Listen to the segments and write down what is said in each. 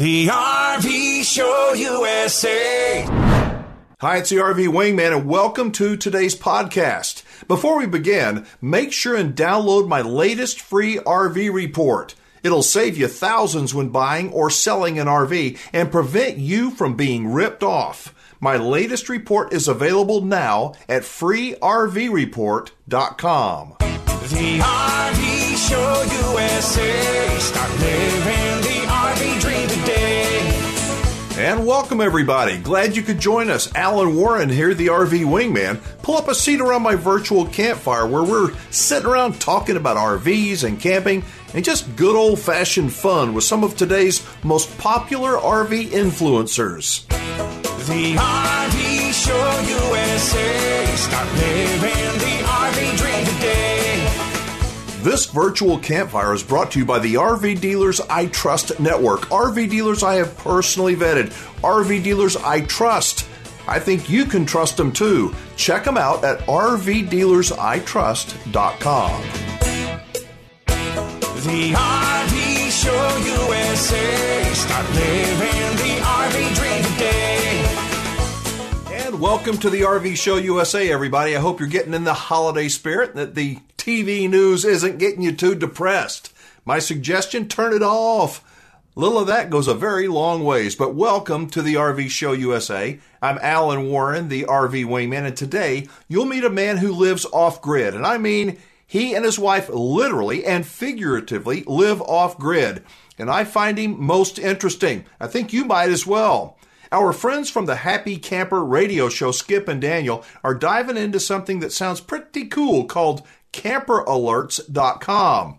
The RV Show USA. Hi, it's the RV Wingman, and welcome to today's podcast. Before we begin, make sure and download my latest free RV report. It'll save you thousands when buying or selling an RV and prevent you from being ripped off. My latest report is available now at freervreport.com. The RV Show USA. Start living the RV dream today. And welcome, everybody. Glad you could join us. Alan Warren here, the RV Wingman. Pull up a seat around my virtual campfire where we're sitting around talking about RVs and camping and just good old fashioned fun with some of today's most popular RV influencers. The RV Show USA. Start living the RV dream today. This virtual campfire is brought to you by the RV Dealers I Trust Network. RV dealers I have personally vetted. RV dealers I trust. I think you can trust them too. Check them out at rvdealersitrust.com. The RV Show USA. Start living the RV dream today. And welcome to the RV Show USA, everybody. I hope you're getting in the holiday spirit, that the TV news isn't getting you too depressed. My suggestion turn it off. Little of that goes a very long ways, but welcome to the RV Show USA. I'm Alan Warren, the RV Wingman, and today you'll meet a man who lives off grid. And I mean, he and his wife literally and figuratively live off grid. And I find him most interesting. I think you might as well. Our friends from the Happy Camper radio show, Skip and Daniel, are diving into something that sounds pretty cool called camperalerts.com.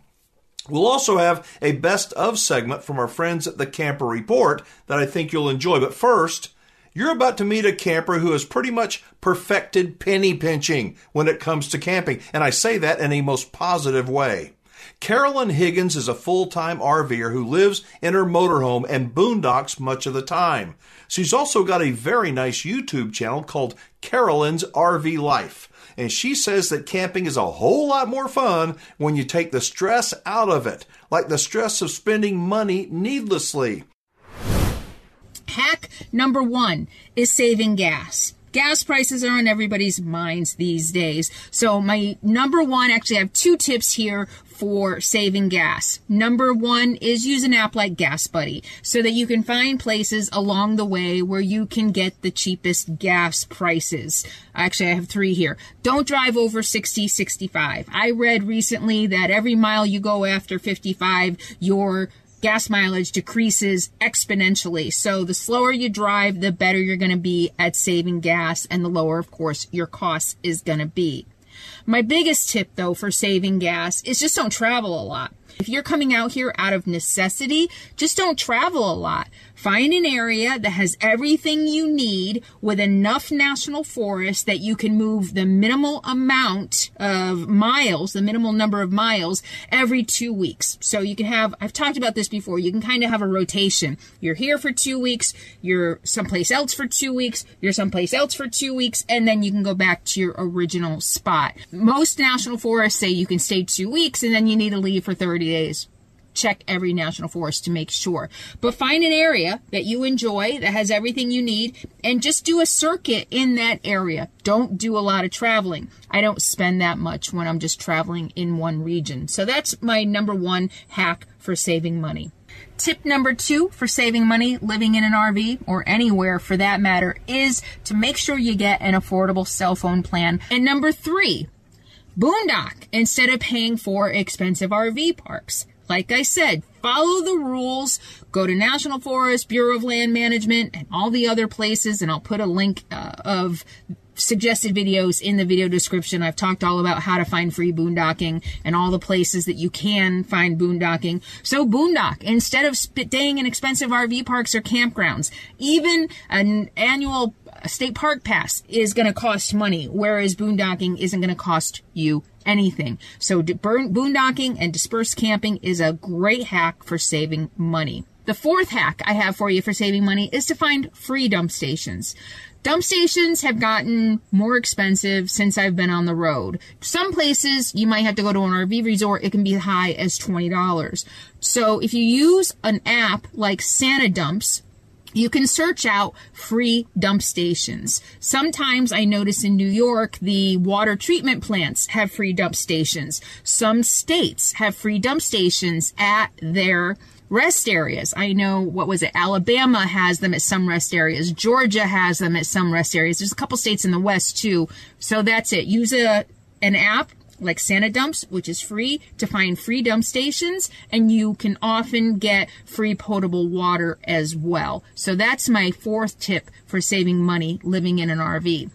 We'll also have a best of segment from our friends at the Camper Report that I think you'll enjoy. But first, you're about to meet a camper who has pretty much perfected penny pinching when it comes to camping, and I say that in a most positive way. Carolyn Higgins is a full time RVer who lives in her motorhome and boondocks much of the time. She's also got a very nice YouTube channel called Carolyn's RV Life. And she says that camping is a whole lot more fun when you take the stress out of it, like the stress of spending money needlessly. Hack number one is saving gas. Gas prices are on everybody's minds these days. So my number one, actually I have two tips here for saving gas. Number one is use an app like Gas Buddy so that you can find places along the way where you can get the cheapest gas prices. Actually, I have three here. Don't drive over 60, 65. I read recently that every mile you go after 55, your gas mileage decreases exponentially. So the slower you drive, the better you're going to be at saving gas and the lower, of course, your cost is going to be. My biggest tip though for saving gas is just don't travel a lot. If you're coming out here out of necessity, just don't travel a lot. Find an area that has everything you need with enough national forest that you can move the minimal amount of miles, the minimal number of miles every two weeks. So you can have, I've talked about this before, you can kind of have a rotation. You're here for two weeks, you're someplace else for two weeks, you're someplace else for two weeks, and then you can go back to your original spot. Most national forests say you can stay two weeks and then you need to leave for 30 days check every national forest to make sure. But find an area that you enjoy that has everything you need and just do a circuit in that area. Don't do a lot of traveling. I don't spend that much when I'm just traveling in one region. So that's my number one hack for saving money. Tip number two for saving money living in an RV or anywhere for that matter is to make sure you get an affordable cell phone plan. And number three, boondock instead of paying for expensive RV parks. Like I said, follow the rules. Go to National Forest, Bureau of Land Management, and all the other places, and I'll put a link uh, of suggested videos in the video description. I've talked all about how to find free boondocking and all the places that you can find boondocking. So boondock instead of staying in expensive RV parks or campgrounds. Even an annual state park pass is going to cost money, whereas boondocking isn't going to cost you anything. So boondocking and dispersed camping is a great hack for saving money. The fourth hack I have for you for saving money is to find free dump stations. Dump stations have gotten more expensive since I've been on the road. Some places you might have to go to an RV resort, it can be as high as $20. So if you use an app like Sanidumps, you can search out free dump stations. Sometimes I notice in New York, the water treatment plants have free dump stations. Some states have free dump stations at their rest areas. I know, what was it? Alabama has them at some rest areas. Georgia has them at some rest areas. There's a couple states in the West too. So that's it. Use a, an app like Sanidumps, which is free to find free dump stations, and you can often get free potable water as well. So that's my fourth tip for saving money living in an RV.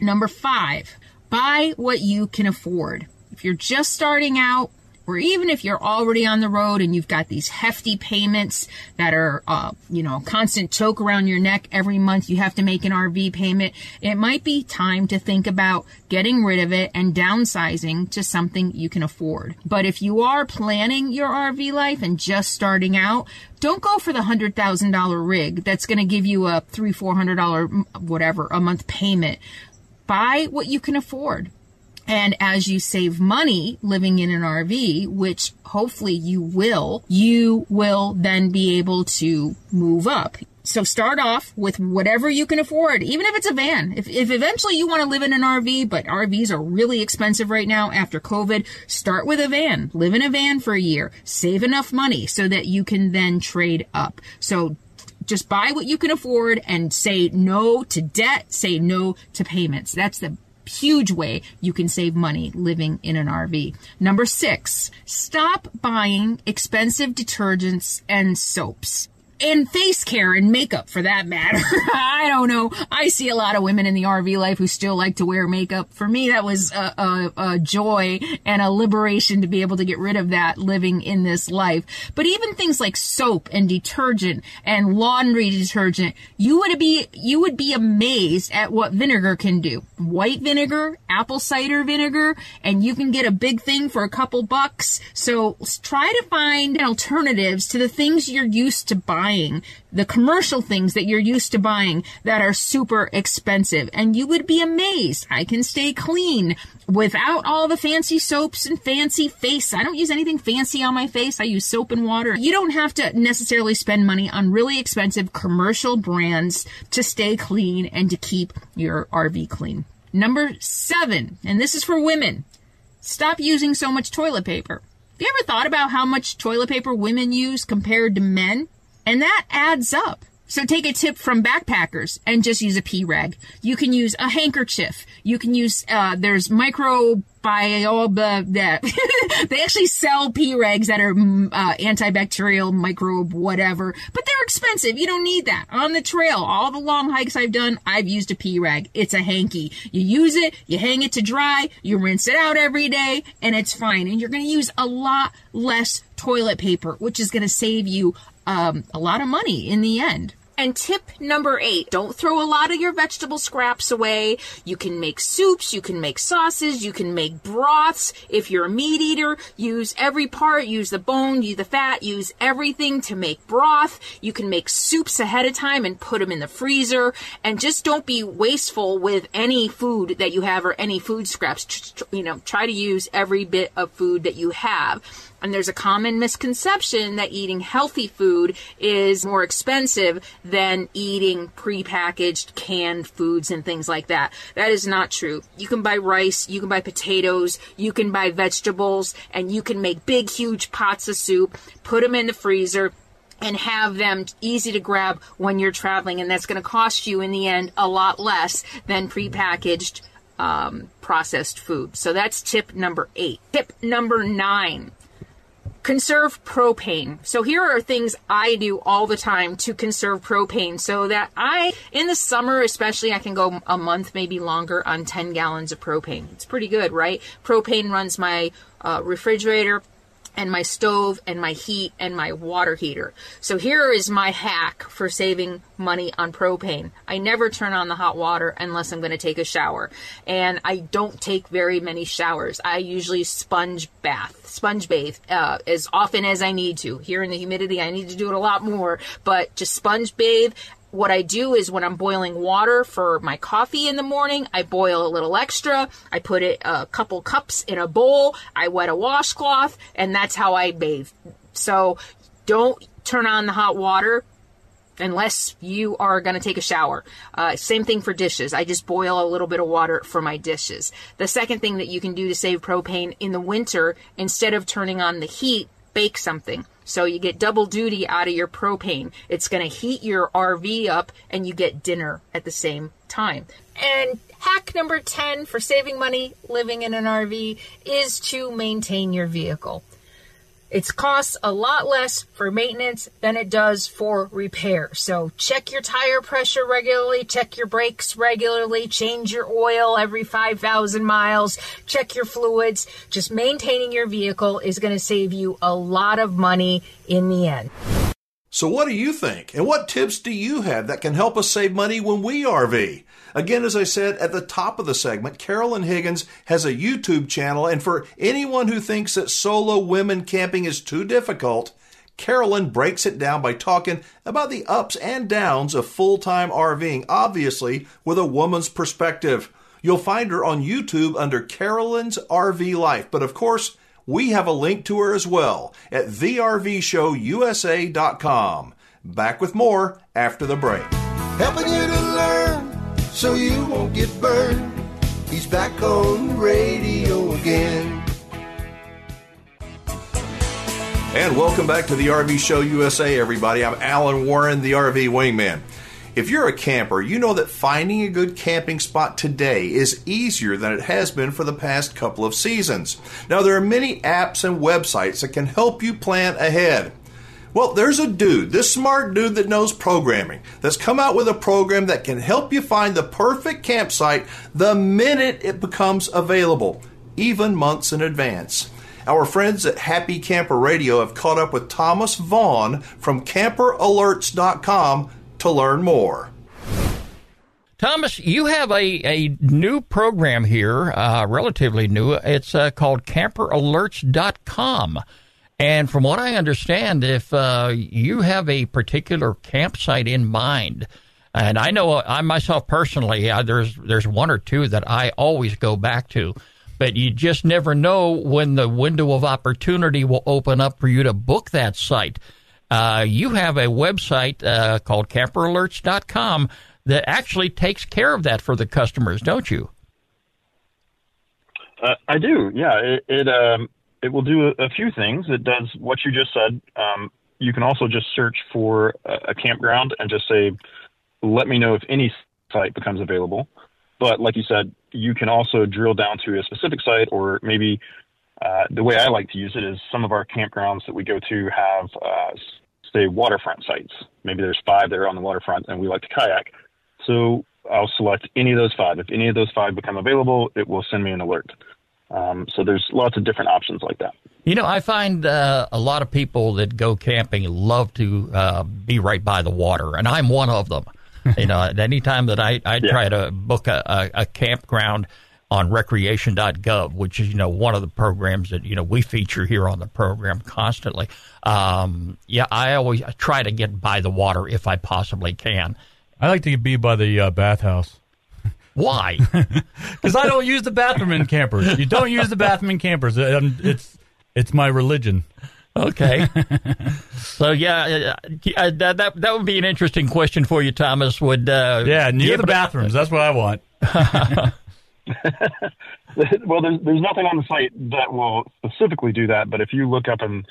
Number five, buy what you can afford. If you're just starting out, or even if you're already on the road and you've got these hefty payments that are, uh, you know, constant choke around your neck every month, you have to make an RV payment. It might be time to think about getting rid of it and downsizing to something you can afford. But if you are planning your RV life and just starting out, don't go for the hundred thousand dollar rig that's going to give you a three four hundred dollar whatever a month payment. Buy what you can afford. And as you save money living in an RV, which hopefully you will, you will then be able to move up. So start off with whatever you can afford, even if it's a van. If, if eventually you want to live in an RV, but RVs are really expensive right now after COVID, start with a van. Live in a van for a year. Save enough money so that you can then trade up. So just buy what you can afford and say no to debt, say no to payments. That's the huge way you can save money living in an RV. Number six, stop buying expensive detergents and soaps and face care and makeup for that matter. I don't know. I see a lot of women in the RV life who still like to wear makeup. For me, that was a, a, a, joy and a liberation to be able to get rid of that living in this life. But even things like soap and detergent and laundry detergent, you would be, you would be amazed at what vinegar can do. White vinegar, apple cider vinegar, and you can get a big thing for a couple bucks. So try to find alternatives to the things you're used to buying buying, the commercial things that you're used to buying that are super expensive. And you would be amazed. I can stay clean without all the fancy soaps and fancy face. I don't use anything fancy on my face. I use soap and water. You don't have to necessarily spend money on really expensive commercial brands to stay clean and to keep your RV clean. Number seven, and this is for women. Stop using so much toilet paper. Have you ever thought about how much toilet paper women use compared to men? And that adds up. So take a tip from backpackers and just use a pee rag. You can use a handkerchief. You can use, uh, there's microbiome, that they actually sell pee rags that are, mm, uh, antibacterial, microbe, whatever, but they're expensive. You don't need that. On the trail, all the long hikes I've done, I've used a pee rag. It's a hanky. You use it, you hang it to dry, you rinse it out every day, and it's fine. And you're gonna use a lot less toilet paper, which is gonna save you um, a lot of money in the end. And tip number eight, don't throw a lot of your vegetable scraps away. You can make soups, you can make sauces, you can make broths. If you're a meat eater, use every part, use the bone, use the fat, use everything to make broth. You can make soups ahead of time and put them in the freezer. And just don't be wasteful with any food that you have or any food scraps. You know, try to use every bit of food that you have. And there's a common misconception that eating healthy food is more expensive than eating prepackaged canned foods and things like that. That is not true. You can buy rice, you can buy potatoes, you can buy vegetables, and you can make big, huge pots of soup, put them in the freezer, and have them easy to grab when you're traveling. And that's going to cost you in the end a lot less than prepackaged um, processed food. So that's tip number eight. Tip number nine conserve propane. So here are things I do all the time to conserve propane so that I, in the summer especially, I can go a month, maybe longer on 10 gallons of propane. It's pretty good, right? Propane runs my uh, refrigerator and my stove and my heat and my water heater. So here is my hack for saving money on propane. I never turn on the hot water unless I'm going to take a shower. And I don't take very many showers. I usually sponge bath, sponge bathe uh, as often as I need to. Here in the humidity, I need to do it a lot more, but just sponge bathe what I do is when I'm boiling water for my coffee in the morning, I boil a little extra. I put it a couple cups in a bowl. I wet a washcloth, and that's how I bathe. So don't turn on the hot water unless you are going to take a shower. Uh, same thing for dishes. I just boil a little bit of water for my dishes. The second thing that you can do to save propane in the winter, instead of turning on the heat, bake something. So you get double duty out of your propane. It's going to heat your RV up and you get dinner at the same time. And hack number 10 for saving money living in an RV is to maintain your vehicle. It costs a lot less for maintenance than it does for repair. So check your tire pressure regularly, check your brakes regularly, change your oil every 5,000 miles, check your fluids. Just maintaining your vehicle is going to save you a lot of money in the end. So, what do you think? And what tips do you have that can help us save money when we RV? Again, as I said at the top of the segment, Carolyn Higgins has a YouTube channel, and for anyone who thinks that solo women camping is too difficult, Carolyn breaks it down by talking about the ups and downs of full time RVing, obviously with a woman's perspective. You'll find her on YouTube under Carolyn's RV Life, but of course, we have a link to her as well at thervshowusa.com. Back with more after the break. Helping you to learn so you won't get burned. He's back on the radio again. And welcome back to the RV Show USA, everybody. I'm Alan Warren, the RV Wingman. If you're a camper, you know that finding a good camping spot today is easier than it has been for the past couple of seasons. Now, there are many apps and websites that can help you plan ahead. Well, there's a dude, this smart dude that knows programming, that's come out with a program that can help you find the perfect campsite the minute it becomes available, even months in advance. Our friends at Happy Camper Radio have caught up with Thomas Vaughn from CamperAlerts.com to learn more. Thomas, you have a, a new program here, uh, relatively new. It's uh, called CamperAlerts.com. And from what I understand, if uh, you have a particular campsite in mind, and I know I myself personally, uh, there's there's one or two that I always go back to, but you just never know when the window of opportunity will open up for you to book that site. Uh, you have a website uh, called CamperAlerts.com that actually takes care of that for the customers, don't you? Uh, I do. Yeah, it it, um, it will do a, few things. It does what you just said. Um, you can also just search for a, a, campground and just say, "Let me know if any site becomes available." But like you said, you can also drill down to a specific site, or maybe uh, the way I like to use it is some of our campgrounds that we go to have uh, say waterfront sites. Maybe there's five there on the waterfront, and we like to kayak. So I'll select any of those five. If any of those five become available, it will send me an alert. Um, so there's lots of different options like that. You know, I find uh, a lot of people that go camping love to uh, be right by the water, and I'm one of them. you know, at any time that I, I yeah. try to book a, a, a campground, on recreation.gov, which is, you know, one of the programs that, you know, we feature here on the program constantly. Um, yeah, I always try to get by the water if I possibly can. I like to be by the uh, bathhouse. Why? Because I don't use the bathroom in campers. You don't use the bathroom in campers. Um, it's it's my religion. Okay. so yeah, uh, uh, that, that that would be an interesting question for you, Thomas. Would uh, yeah, near the bathrooms. That's what I want. well, there's there's nothing on the site that will specifically do that. But if you look up and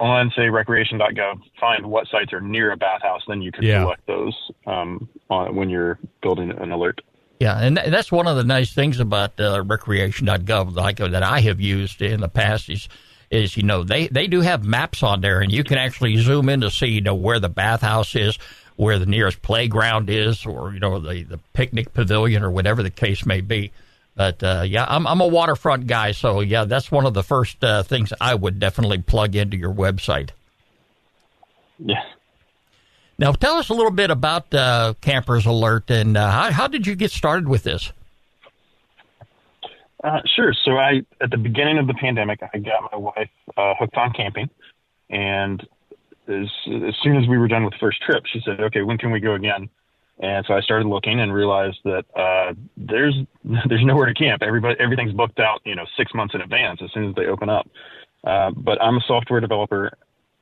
on say recreation.gov, find what sites are near a bathhouse, then you can yeah. select those um, on, when you're building an alert. Yeah, and that's one of the nice things about uh, recreation.gov, like that I have used in the past is is you know they they do have maps on there, and you can actually zoom in to see you know where the bathhouse is, where the nearest playground is, or you know the the picnic pavilion, or whatever the case may be. But uh, yeah, I'm, I'm a waterfront guy, so yeah, that's one of the first uh, things I would definitely plug into your website. Yeah. Now, tell us a little bit about uh, Campers Alert and uh, how, how did you get started with this? Uh, sure. So I, at the beginning of the pandemic, I got my wife uh, hooked on camping, and as as soon as we were done with the first trip, she said, "Okay, when can we go again?" And so I started looking and realized that uh, there's there's nowhere to camp. Everybody everything's booked out, you know, six months in advance as soon as they open up. Uh, but I'm a software developer,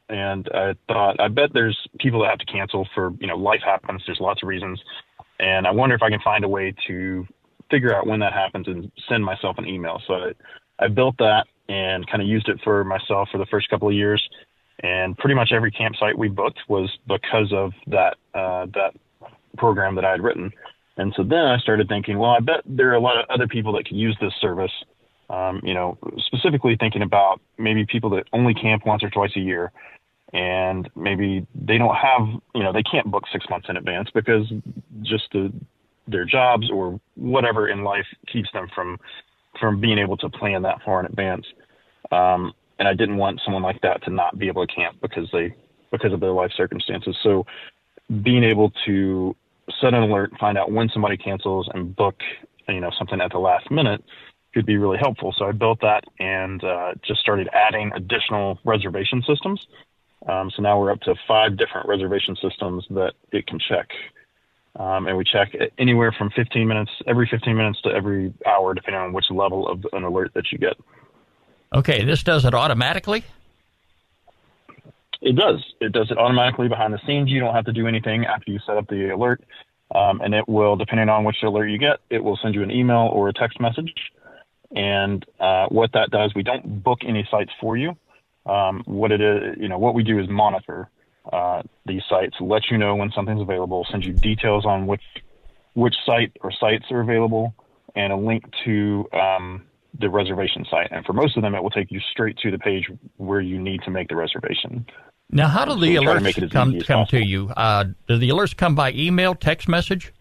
and I thought I bet there's people that have to cancel for you know life happens. There's lots of reasons, and I wonder if I can find a way to figure out when that happens and send myself an email. So I, I built that and kind of used it for myself for the first couple of years. And pretty much every campsite we booked was because of that uh, that program that I had written. And so then I started thinking, well, I bet there are a lot of other people that could use this service. Um, you know, specifically thinking about maybe people that only camp once or twice a year, and maybe they don't have, you know, they can't book six months in advance because just the their jobs or whatever in life keeps them from from being able to plan that far in advance. Um, and I didn't want someone like that to not be able to camp because they because of their life circumstances. So being able to set an alert, find out when somebody cancels, and book you know something at the last minute could be really helpful. So I built that and uh, just started adding additional reservation systems. Um, so now we're up to five different reservation systems that it can check um, and we check anywhere from 15 minutes, every 15 minutes to every hour, depending on which level of an alert that you get. Okay, this does it automatically? It does. It does it automatically behind the scenes. You don't have to do anything after you set up the alert. Um, and it will, depending on which alert you get, it will send you an email or a text message. And uh, what that does, we don't book any sites for you. Um, what it is, you know, what we do is monitor uh, these sites, let you know when something's available, send you details on which which site or sites are available, and a link to um, the reservation site. And for most of them, it will take you straight to the page where you need to make the reservation. Now, how do So the we try to make it alerts come come to you? Uh, do the alerts come by email, text message?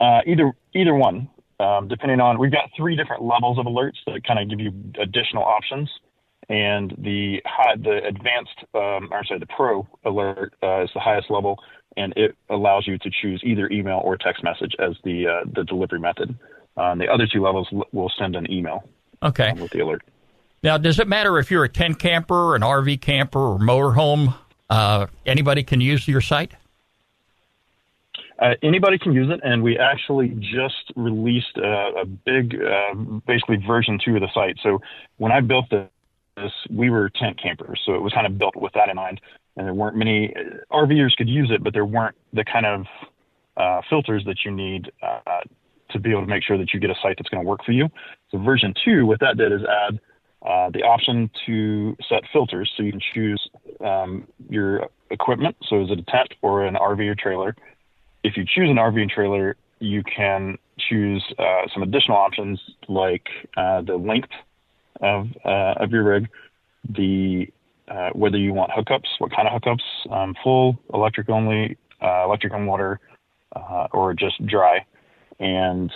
Uh, either either one, um, depending on. We've got three different levels of alerts that kind of give you additional options. And the high, the advanced, um, or sorry, the pro alert uh, is the highest level, and it allows you to choose either email or text message as the uh, the delivery method. And the other two levels l- will send an email Okay. with the alert. Now, does it matter if you're a tent camper, an RV camper, or motorhome? Uh, anybody can use your site? Uh, anybody can use it, and we actually just released a, a big, uh, basically version two of the site. So when I built this, we were tent campers, so it was kind of built with that in mind. And there weren't many uh, RVers could use it, but there weren't the kind of uh, filters that you need uh, to be able to make sure that you get a site that's going to work for you. So version two, what that did is add uh, the option to set filters, so you can choose um, your equipment. So is it a tent or an RV or trailer? If you choose an RV and trailer, you can choose uh, some additional options like uh, the length of uh, of your rig, the uh, whether you want hookups, what kind of hookups, um, full, electric only, uh, electric and water, or just dry, and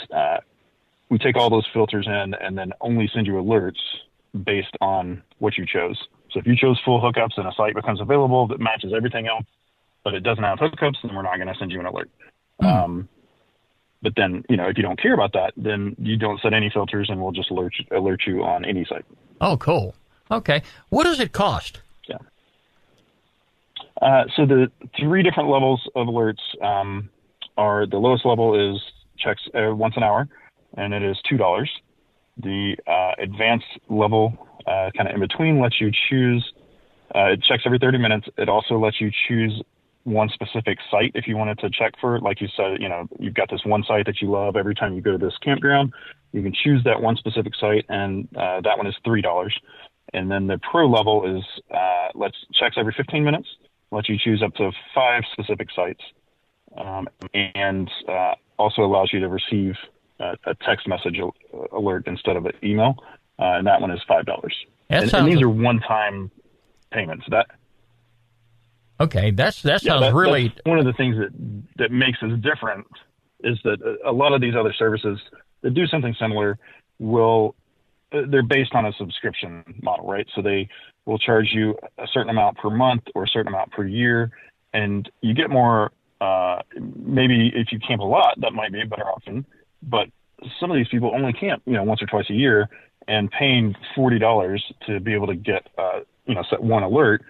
we take all those filters in and then only send you alerts based on what you chose. So if you chose full hookups and a site becomes available that matches everything else, but it doesn't have hookups, then we're not going to send you an alert. Um, but then, you know, if you don't care about that, then you don't set any filters, and we'll just alert you, alert you on any site. Oh, cool. Okay. What does it cost? Yeah. Uh, so the three different levels of alerts um, are the lowest level is checks uh, once an hour, and it is two dollars. The uh, advanced level, uh, kind of in between, lets you choose. Uh, it checks every 30 minutes. It also lets you choose one specific site if you wanted to check for it. Like you said, you know, you've got this one site that you love. Every time you go to this campground, you can choose that one specific site, and uh, that one is three dollars. And then the pro level is uh, let's checks every 15 minutes, lets you choose up to five specific sites, um, and uh, also allows you to receive uh, a text message alert instead of an email. Uh, and that one is five dollars. And, and these are one-time payments. That Okay, that's that yeah, sounds that- really one of the things that that makes us different is that a lot of these other services that do something similar will they're based on a subscription model, right? So they will charge you a certain amount per month or a certain amount per year, and you get more. Uh, maybe if you camp a lot, that might be a better option. But some of these people only camp, you know, once or twice a year, and paying forty dollars to be able to get, uh, you know, set one alert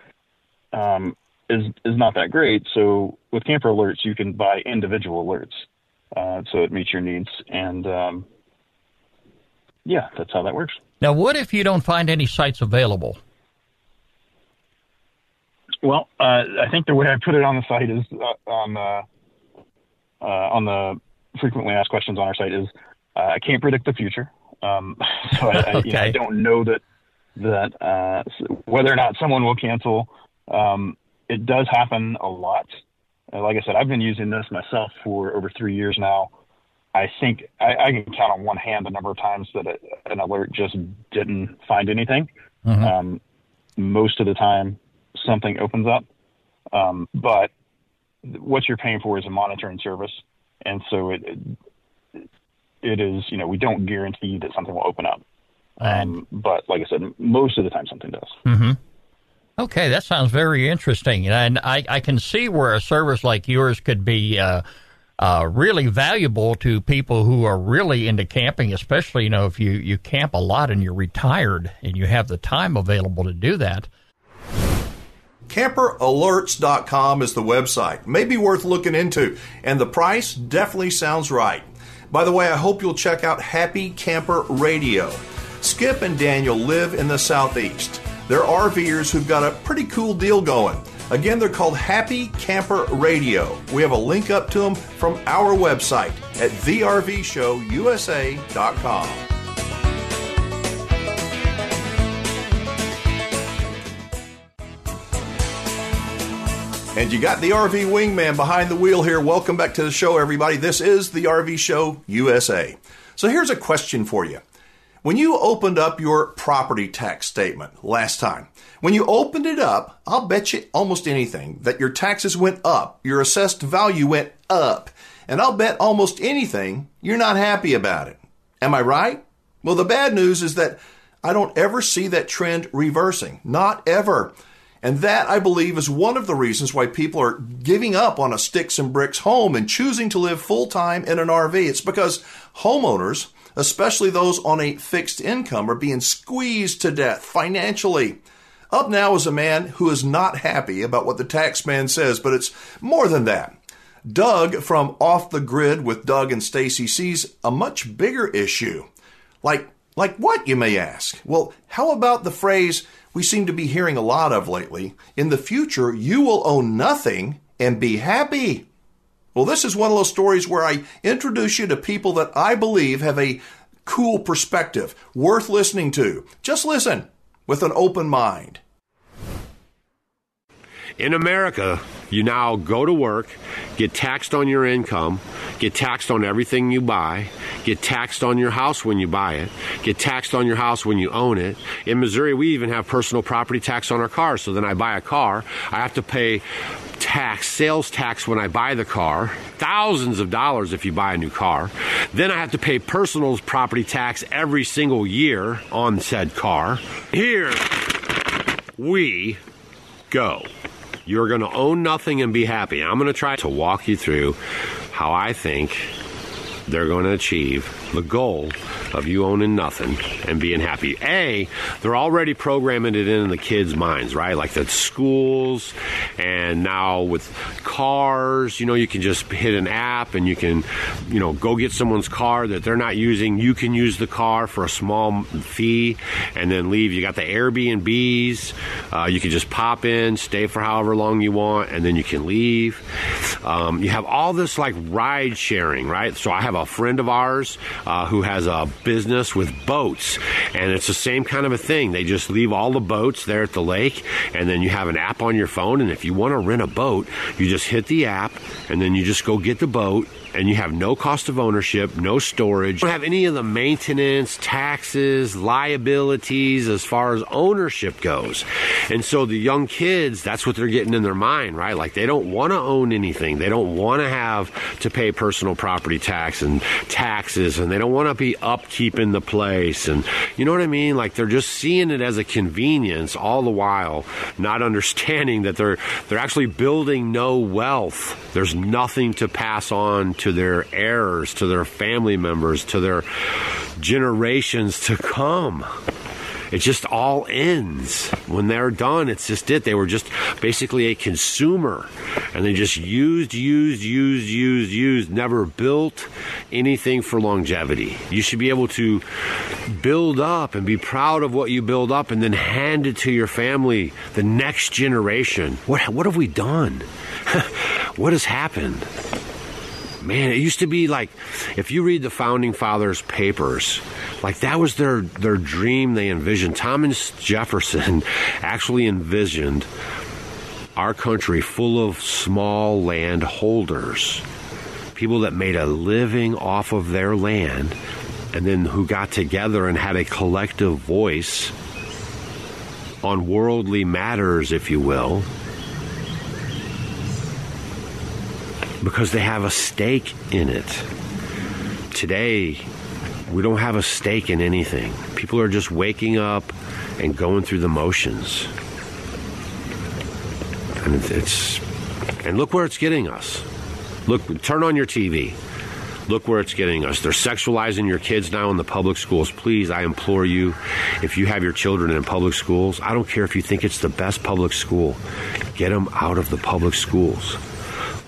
um, is is not that great. So with camper alerts, you can buy individual alerts, uh, so it meets your needs. And um, yeah, that's how that works. Now, what if you don't find any sites available? Well, uh, I think the way I put it on the site is uh, on the uh, on the frequently asked questions on our site is uh, I can't predict the future, um, so I, I, you know, I, don't know that that uh, whether or not someone will cancel. Um, it does happen a lot. Uh, like I said, I've been using this myself for over three years now. I think I, I can count on one hand the number of times that it, an alert just didn't find anything. Mm-hmm. Um, most of the time, something opens up. Um, but what you're paying for is a monitoring service, and so it, it it is you know we don't guarantee that something will open up. Um, but like I said, most of the time something does. Mm-hmm. Okay, that sounds very interesting, and I, I can see where a service like yours could be uh, uh, really valuable to people who are really into camping, especially you know if you you camp a lot and you're retired and you have the time available to do that. CamperAlerts.com is the website. Maybe worth looking into, and the price definitely sounds right. By the way, I hope you'll check out Happy Camper Radio. Skip and Daniel live in the Southeast. They're RVers who've got a pretty cool deal going. Again, they're called Happy Camper Radio. We have a link up to them from our website at thervshowusa.com. And you got the RV wingman behind the wheel here. Welcome back to the show, everybody. This is the RV Show USA. So here's a question for you. When you opened up your property tax statement last time, when you opened it up, I'll bet you almost anything that your taxes went up, your assessed value went up, and I'll bet almost anything you're not happy about it. Am I right? Well, the bad news is that I don't ever see that trend reversing. Not ever. And that, I believe, is one of the reasons why people are giving up on a sticks and bricks home and choosing to live full time in an RV. It's because homeowners, especially those on a fixed income, are being squeezed to death financially. Up now is a man who is not happy about what the tax man says, but it's more than that. Doug from Off the Grid with Doug and Stacy sees a much bigger issue. Like, like what, you may ask? Well, how about the phrase we seem to be hearing a lot of lately? In the future, you will own nothing and be happy. Well, this is one of those stories where I introduce you to people that I believe have a cool perspective, worth listening to. Just listen with an open mind. In America, you now go to work, get taxed on your income, get taxed on everything you buy, get taxed on your house when you buy it, get taxed on your house when you own it. In Missouri, we even have personal property tax on our cars. So then I buy a car, I have to pay tax, sales tax when I buy the car, thousands of dollars if you buy a new car. Then I have to pay personal property tax every single year on said car. Here we go. You're going to own nothing and be happy. I'm going to try to walk you through how I think they're going to achieve the goal of you owning nothing and being happy. A, they're already programming it in the kids' minds, right? Like the schools and now with cars, you know, you can just hit an app and you can, you know, go get someone's car that they're not using. You can use the car for a small fee and then leave. You got the Airbnbs. Uh, you can just pop in, stay for however long you want, and then you can leave. Um, you have all this like ride sharing, right? So I have a a friend of ours uh, who has a business with boats, and it's the same kind of a thing. They just leave all the boats there at the lake, and then you have an app on your phone, and if you want to rent a boat, you just hit the app, and then you just go get the boat, and you have no cost of ownership, no storage, you don't have any of the maintenance, taxes, liabilities as far as ownership goes. And so the young kids, that's what they're getting in their mind, right? Like they don't want to own anything. They don't want to have to pay personal property tax and taxes and they don't want to be upkeeping the place and you know what I mean? Like they're just seeing it as a convenience all the while not understanding that they're they're actually building no wealth. There's nothing to pass on to their heirs, to their family members, to their generations to come. It just all ends. When they're done, it's just it. They were just basically a consumer. And they just used, used, used, used, used, never built anything for longevity. You should be able to build up and be proud of what you build up and then hand it to your family, the next generation. What, what have we done? what has happened? Man, it used to be like if you read the founding fathers' papers, like that was their their dream they envisioned. Thomas Jefferson actually envisioned our country full of small land holders, people that made a living off of their land, and then who got together and had a collective voice on worldly matters, if you will. Because they have a stake in it. Today, we don't have a stake in anything. People are just waking up and going through the motions. And it's and look where it's getting us. Look, turn on your TV. Look where it's getting us. They're sexualizing your kids now in the public schools. Please, I implore you, if you have your children in public schools, I don't care if you think it's the best public school, get them out of the public schools.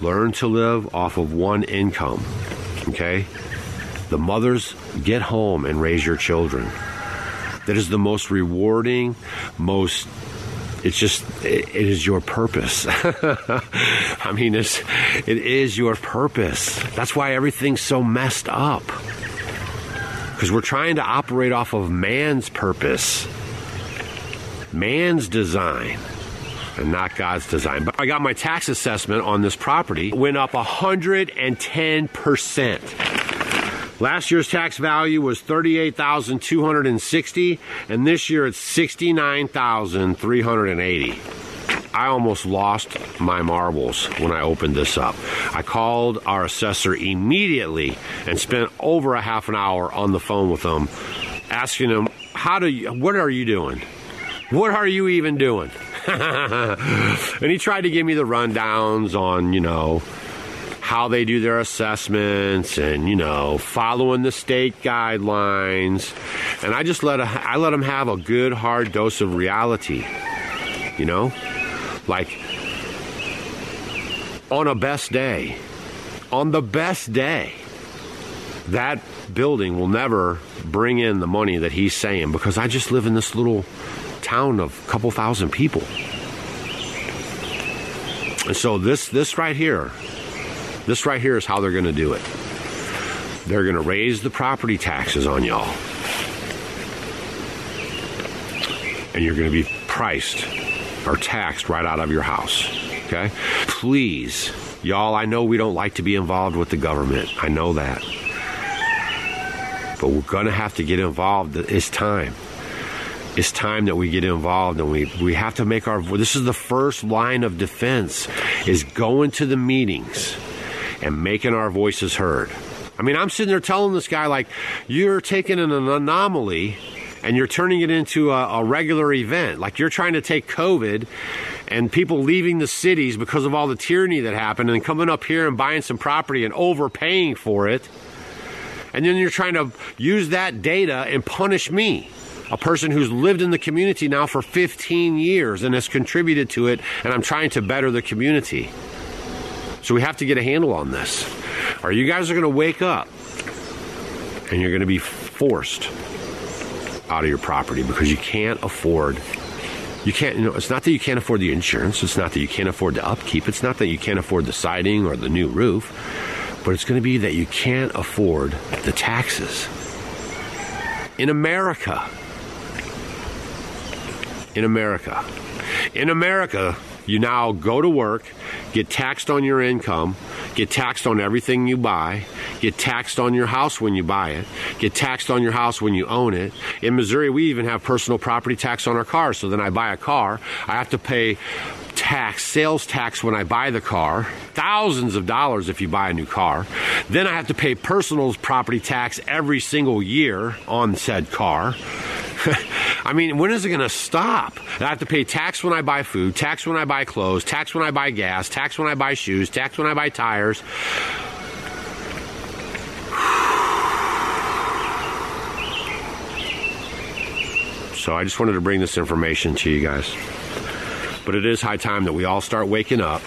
Learn to live off of one income. Okay? The mothers get home and raise your children. That is the most rewarding, most it's just it, it is your purpose. I mean, it's it is your purpose. That's why everything's so messed up. Because we're trying to operate off of man's purpose, man's design and not God's design. But I got my tax assessment on this property went up 110%. Last year's tax value was 38,260 and this year it's 69,380. I almost lost my marbles when I opened this up. I called our assessor immediately and spent over a half an hour on the phone with him asking him, "How do you what are you doing? What are you even doing?" and he tried to give me the rundowns on, you know, how they do their assessments and you know following the state guidelines. And i just let a, i let him have a good hard dose of reality you know? Like on a best day on the best day that building will never bring in the money that he's saying because i just live in this little town of a couple thousand people. And so this this right here, this right here is how they're going to do it. They're going to raise the property taxes on y'all. And you're going to be priced or taxed right out of your house. Okay? Please, y'all, I know we don't like to be involved with the government. I know that. But we're going to have to get involved. It's time it's time that we get involved and we, we have to make our this is the first line of defense is going to the meetings and making our voices heard. I mean i'm sitting there telling this guy like you're taking an anomaly and you're turning it into a, a regular event. Like you're trying to take covid and people leaving the cities because of all the tyranny that happened and coming up here and buying some property and overpaying for it. And then you're trying to use that data and punish me a person who's lived in the community now for 15 years and has contributed to it, and I'm trying to better the community. So we have to get a handle on this. Or you guys are going to wake up and you're going to be forced out of your property because you can't afford you can't you know it's not that you can't afford the insurance it's not that you can't afford the upkeep it's not that you can't afford the siding or the new roof but it's going to be that you can't afford the taxes. In America. In America. In America, you now go to work, get taxed on your income, get taxed on everything you buy, get taxed on your house when you buy it, get taxed on your house when you own it. In Missouri, we even have personal property tax on our cars. So then I buy a car, I have to pay tax, sales tax when I buy the car, thousands of dollars if you buy a new car. Then I have to pay personal property tax every single year on said car. I mean, when is it going to stop? I have to pay tax when I buy food, tax when I buy clothes, tax when I buy gas, tax when I buy shoes, tax when I buy tires. So I just wanted to bring this information to you guys. But it is high time that we all start waking up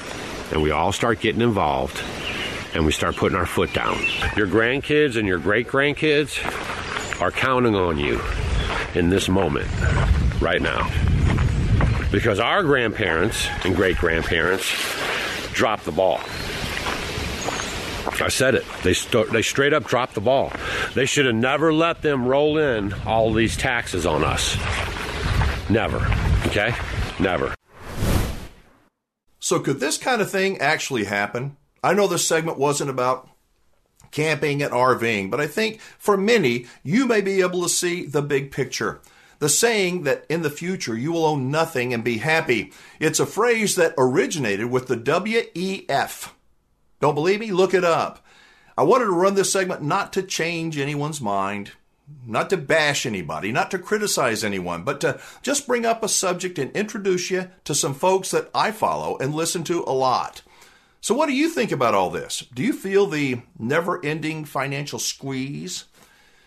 and we all start getting involved and we start putting our foot down. Your grandkids and your great grandkids are counting on you in this moment right now. Because our grandparents and great grandparents dropped the ball. I said it. They st- they straight up dropped the ball. They should have never let them roll in all these taxes on us. Never. Okay? Never. So, could this kind of thing actually happen? I know this segment wasn't about camping and RVing, but I think for many, you may be able to see the big picture. The saying that in the future you will own nothing and be happy. It's a phrase that originated with the WEF. Don't believe me? Look it up. I wanted to run this segment not to change anyone's mind, not to bash anybody, not to criticize anyone, but to just bring up a subject and introduce you to some folks that I follow and listen to a lot. So, what do you think about all this? Do you feel the never ending financial squeeze?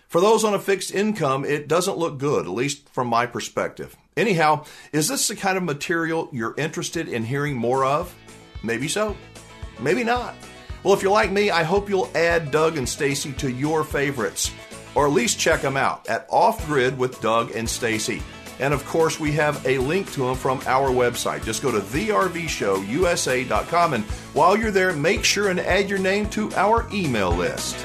For those on a fixed income, it doesn't look good, at least from my perspective. Anyhow, is this the kind of material you're interested in hearing more of? Maybe so. Maybe not. Well, if you're like me, I hope you'll add Doug and Stacy to your favorites, or at least check them out at Off Grid with Doug and Stacy. And of course, we have a link to them from our website. Just go to thervshowusa.com, and while you're there, make sure and add your name to our email list.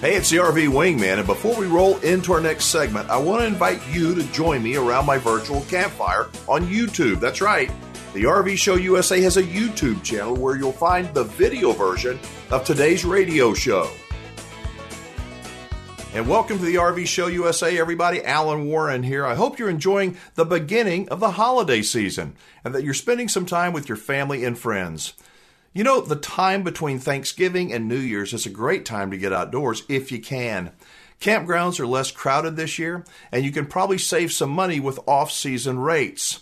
Hey, it's the RV Wingman, and before we roll into our next segment, I want to invite you to join me around my virtual campfire on YouTube. That's right. The RV Show USA has a YouTube channel where you'll find the video version of today's radio show. And welcome to the RV Show USA, everybody. Alan Warren here. I hope you're enjoying the beginning of the holiday season and that you're spending some time with your family and friends. You know, the time between Thanksgiving and New Year's is a great time to get outdoors if you can. Campgrounds are less crowded this year, and you can probably save some money with off season rates.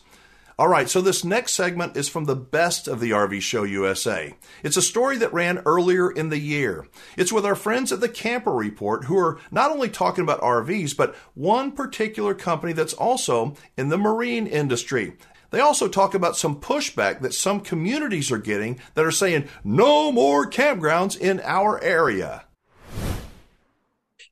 All right, so this next segment is from the best of the RV Show USA. It's a story that ran earlier in the year. It's with our friends at the Camper Report who are not only talking about RVs, but one particular company that's also in the marine industry. They also talk about some pushback that some communities are getting that are saying no more campgrounds in our area.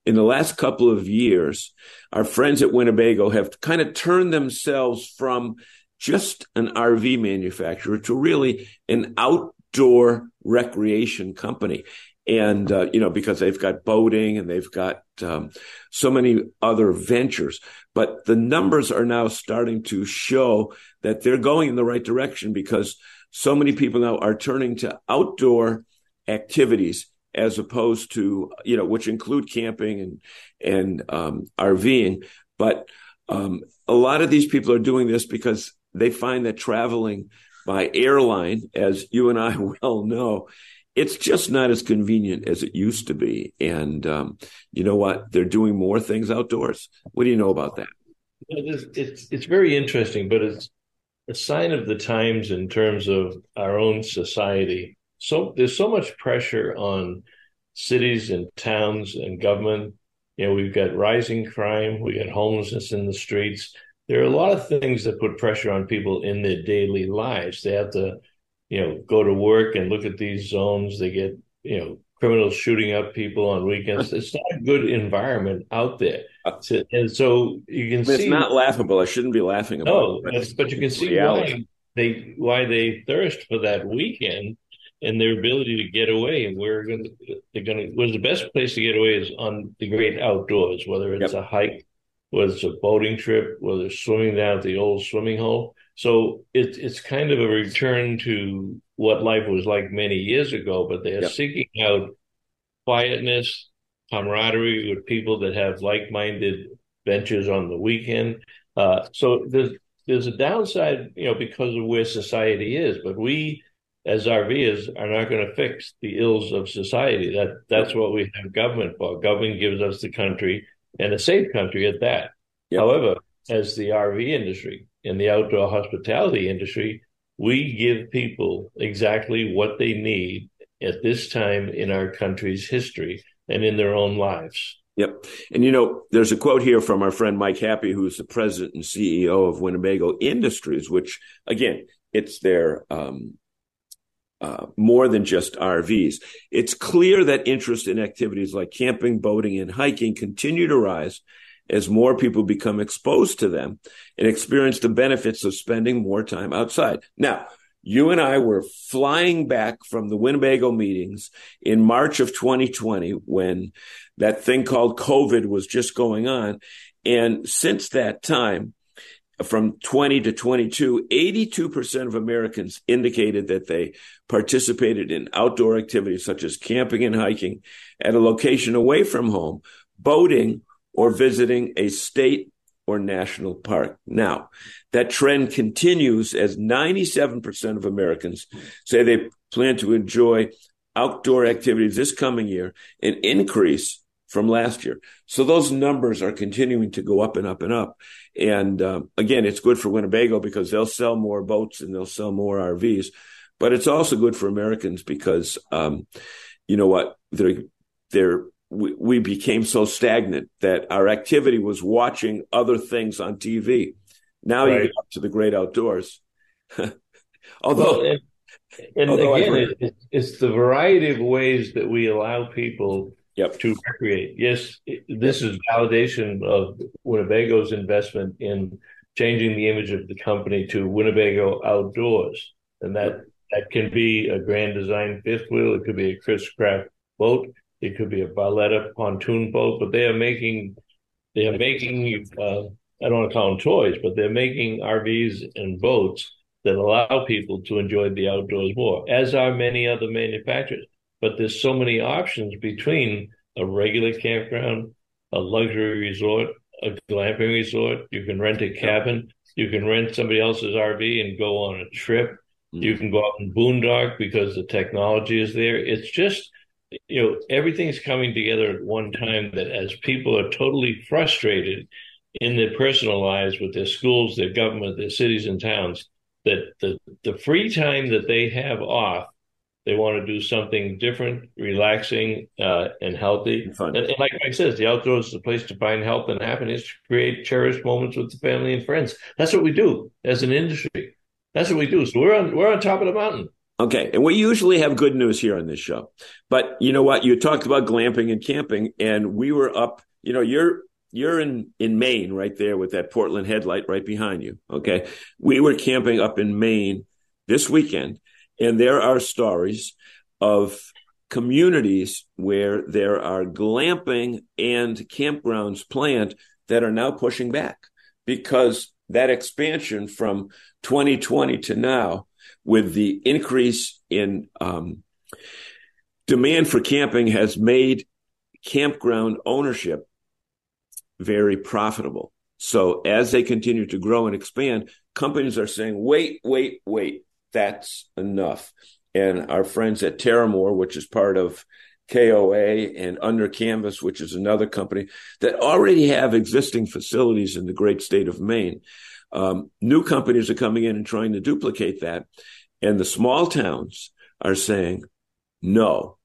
In the last couple of years, our friends at Winnebago have kind of turned themselves from just an RV manufacturer to really an outdoor recreation company. And, uh, you know, because they've got boating and they've got um, so many other ventures. But the numbers are now starting to show that they're going in the right direction because so many people now are turning to outdoor activities as opposed to you know which include camping and and um, RVing. But um, a lot of these people are doing this because they find that traveling by airline, as you and I well know, it's just not as convenient as it used to be. And um, you know what? They're doing more things outdoors. What do you know about that? It's, it's it's very interesting, but it's a sign of the times in terms of our own society. So there's so much pressure on cities and towns and government. You know, we've got rising crime, we got homelessness in the streets. There are a lot of things that put pressure on people in their daily lives. They have to, you know, go to work and look at these zones. They get, you know, criminals shooting up people on weekends. It's not a good environment out there. So- and so you can It's see not laughable. I shouldn't be laughing about no, it. but but you can see reality. why they why they thirst for that weekend and their ability to get away. And we're going to they're going to was the best place to get away is on the great outdoors, whether it's a hike, whether it's a boating trip, whether it's swimming down at the old swimming hole. So it's it's kind of a return to what life was like many years ago, but they're Yep. seeking out quietness, camaraderie with people that have like-minded ventures on the weekend. Uh, so there's there's a downside, you know, because of where society is. But we, as RVers, are not going to fix the ills of society. That that's what we have government for. Government gives us the country and a safe country at that. However, as the RV industry and the outdoor hospitality industry, we give people exactly what they need at this time in our country's history and in their own lives. Yep. And you know, there's a quote here from our friend Mike Happe, who's the president and CEO of Winnebago Industries, which again, it's their um, uh, more than just RVs. It's clear that interest in activities like camping, boating, and hiking continue to rise as more people become exposed to them and experience the benefits of spending more time outside. Now, you and I were flying back from the Winnebago meetings in March of 2020 when that thing called COVID was just going on. And since that time, from 20 to 22, 82% of Americans indicated that they participated in outdoor activities such as camping and hiking at a location away from home, boating, or visiting a state or national park. Now, that trend continues as 97% of Americans say they plan to enjoy outdoor activities this coming year, an increase from last year. So those numbers are continuing to go up and up and up. And um, again, it's good for Winnebago because they'll sell more boats and they'll sell more RVs. But it's also good for Americans because, um, you know what, they're, they're, we, we became so stagnant that our activity was watching other things on TV. Now you Right. get up to the great outdoors. Although, Well, and, and although again, it, it- it's the variety of ways that we allow people yep. to recreate. Yes, it- this is validation of Winnebago's investment in changing the image of the company to Winnebago Outdoors, and that that can be a Grand Design fifth wheel, it could be a Chris Craft boat, it could be a Barletta pontoon boat, but they are making they are making uh, I don't want to call them toys, but they're making RVs and boats that allow people to enjoy the outdoors more, as are many other manufacturers. But there's so many options between a regular campground, a luxury resort, a glamping resort. You can rent a cabin. You can rent somebody else's RV and go on a trip. You can go out and boondock because the technology is there. It's just, you know, everything's coming together at one time that as people are totally frustrated in their personal lives with their schools, their government, their cities and towns, that the, the free time that they have off, they want to do something different, relaxing, uh, and healthy. And, and like Mike says, the outdoors is the place to find health and happiness, to create cherished moments with the family and friends. That's what we do as an industry. That's what we do. So we're on we're on top of the mountain. Okay. And we usually have good news here on this show. But you know what? You talked about glamping and camping, and we were up, you know, you're you're in, in Maine right there with that Portland Head Light right behind you. Okay. We were camping up in Maine this weekend, and there are stories of communities where there are glamping and campgrounds planned that are now pushing back because that expansion from 2020 to now with the increase in um, demand for camping has made campground ownership very profitable. So as they continue to grow and expand, companies are saying, wait, wait, wait, that's enough. And our friends at Terramor, which is part of KOA and Under Canvas, which is another company that already have existing facilities in the great state of Maine. Um, new companies are coming in and trying to duplicate that. And the small towns are saying no.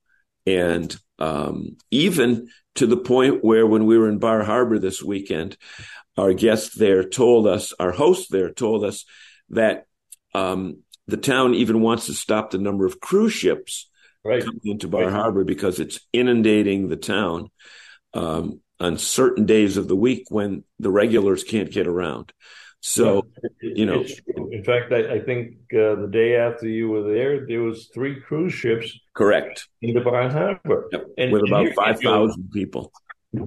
And um, even to the point where when we were in Bar Harbor this weekend, our guest there told us, our host there told us that um, the town even wants to stop the number of cruise ships Right. coming into Bar Right. Harbor because it's inundating the town um, on certain days of the week when the regulars can't get around. So, you know- in fact, I, I think uh, the day after you were there, there was three cruise ships correct. In the Bar Harbor. Yep. And- With about 5,000 people.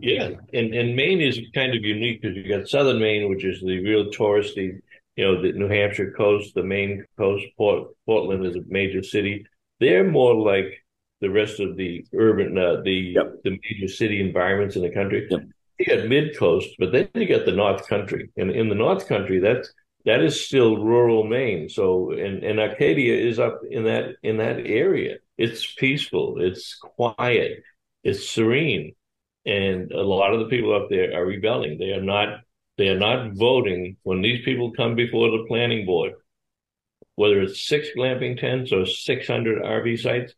Yeah, and and Maine is kind of unique because you got Southern Maine, which is the real touristy, you know, the New Hampshire coast, the Maine coast. Port, Portland is a major city. They're more like the rest of the urban, uh, the Yep. the major city environments in the country. Yep. You get mid coast, but then you get the North Country, and in the North Country, that's that is still rural Maine. So, and and Arcadia is up in that in that area. It's peaceful. It's quiet. It's serene and a lot of the people up there are rebelling. They are not they are not voting when these people come before the planning board, whether it's six glamping tents or six hundred RV sites.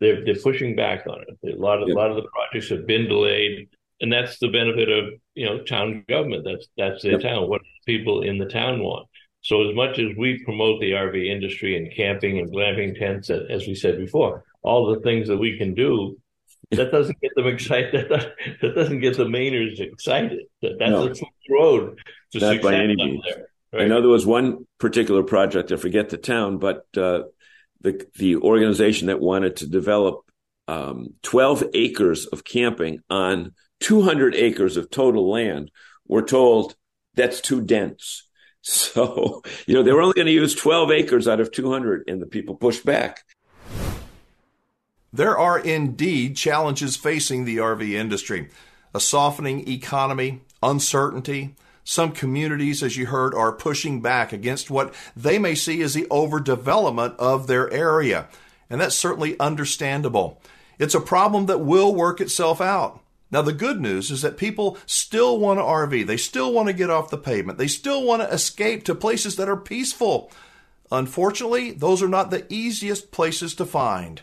They're they're pushing back on it. A lot of Yeah. a lot of the projects have been delayed, and that's the benefit of you know town government. That's that's their Yep. town. What people in the town want. So as much as we promote the RV industry and camping and glamping tents, as we said before, all the things that we can do, that doesn't get them excited. That, that doesn't get the Mainers excited. That, that's No. a tough road to Not by success any means. there. I know there was one particular project, I forget the town, but uh, the the organization that wanted to develop um, 12 acres of camping on 200 acres of total land were told that's too dense. So, you know, they were only going to use 12 acres out of 200, and the people pushed back. There are indeed challenges facing the RV industry a softening economy, uncertainty. Some communities, as you heard, are pushing back against what they may see as the overdevelopment of their area. And that's certainly understandable. It's a problem that will work itself out. Now, the good news is that people still want to RV. They still want to get off the pavement. They still want to escape to places that are peaceful. Unfortunately, those are not the easiest places to find.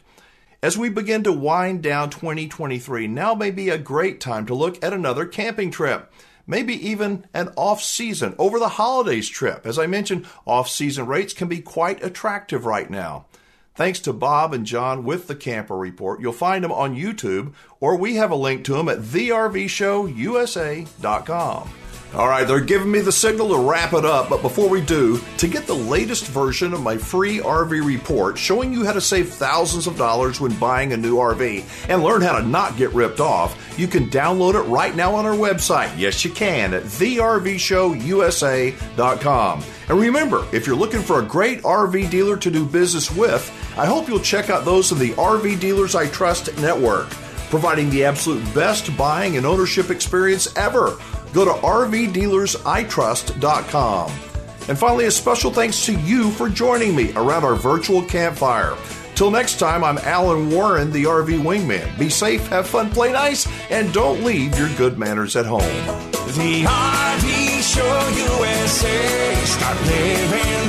As we begin to wind down 2023, now may be a great time to look at another camping trip. Maybe even an off season, over the holidays trip. As I mentioned, off season rates can be quite attractive right now. Thanks to Bob and John with the Camper Report. You'll find them on YouTube, or we have a link to them at thervshowusa.com. All right, they're giving me the signal to wrap it up, but before we do, to get the latest version of my free RV report showing you how to save thousands of dollars when buying a new RV and learn how to not get ripped off, you can download it right now on our website. Yes, you can at thervshowusa.com. And remember, if you're looking for a great RV dealer to do business with, I hope you'll check out those of the RV Dealers I Trust network, providing the absolute best buying and ownership experience ever. Go to rvdealersitrust.com. And finally, a special thanks to you for joining me around our virtual campfire. Till next time, I'm Alan Warren, the RV Wingman. Be safe, have fun, play nice, and don't leave your good manners at home. The RV Show USA. Start living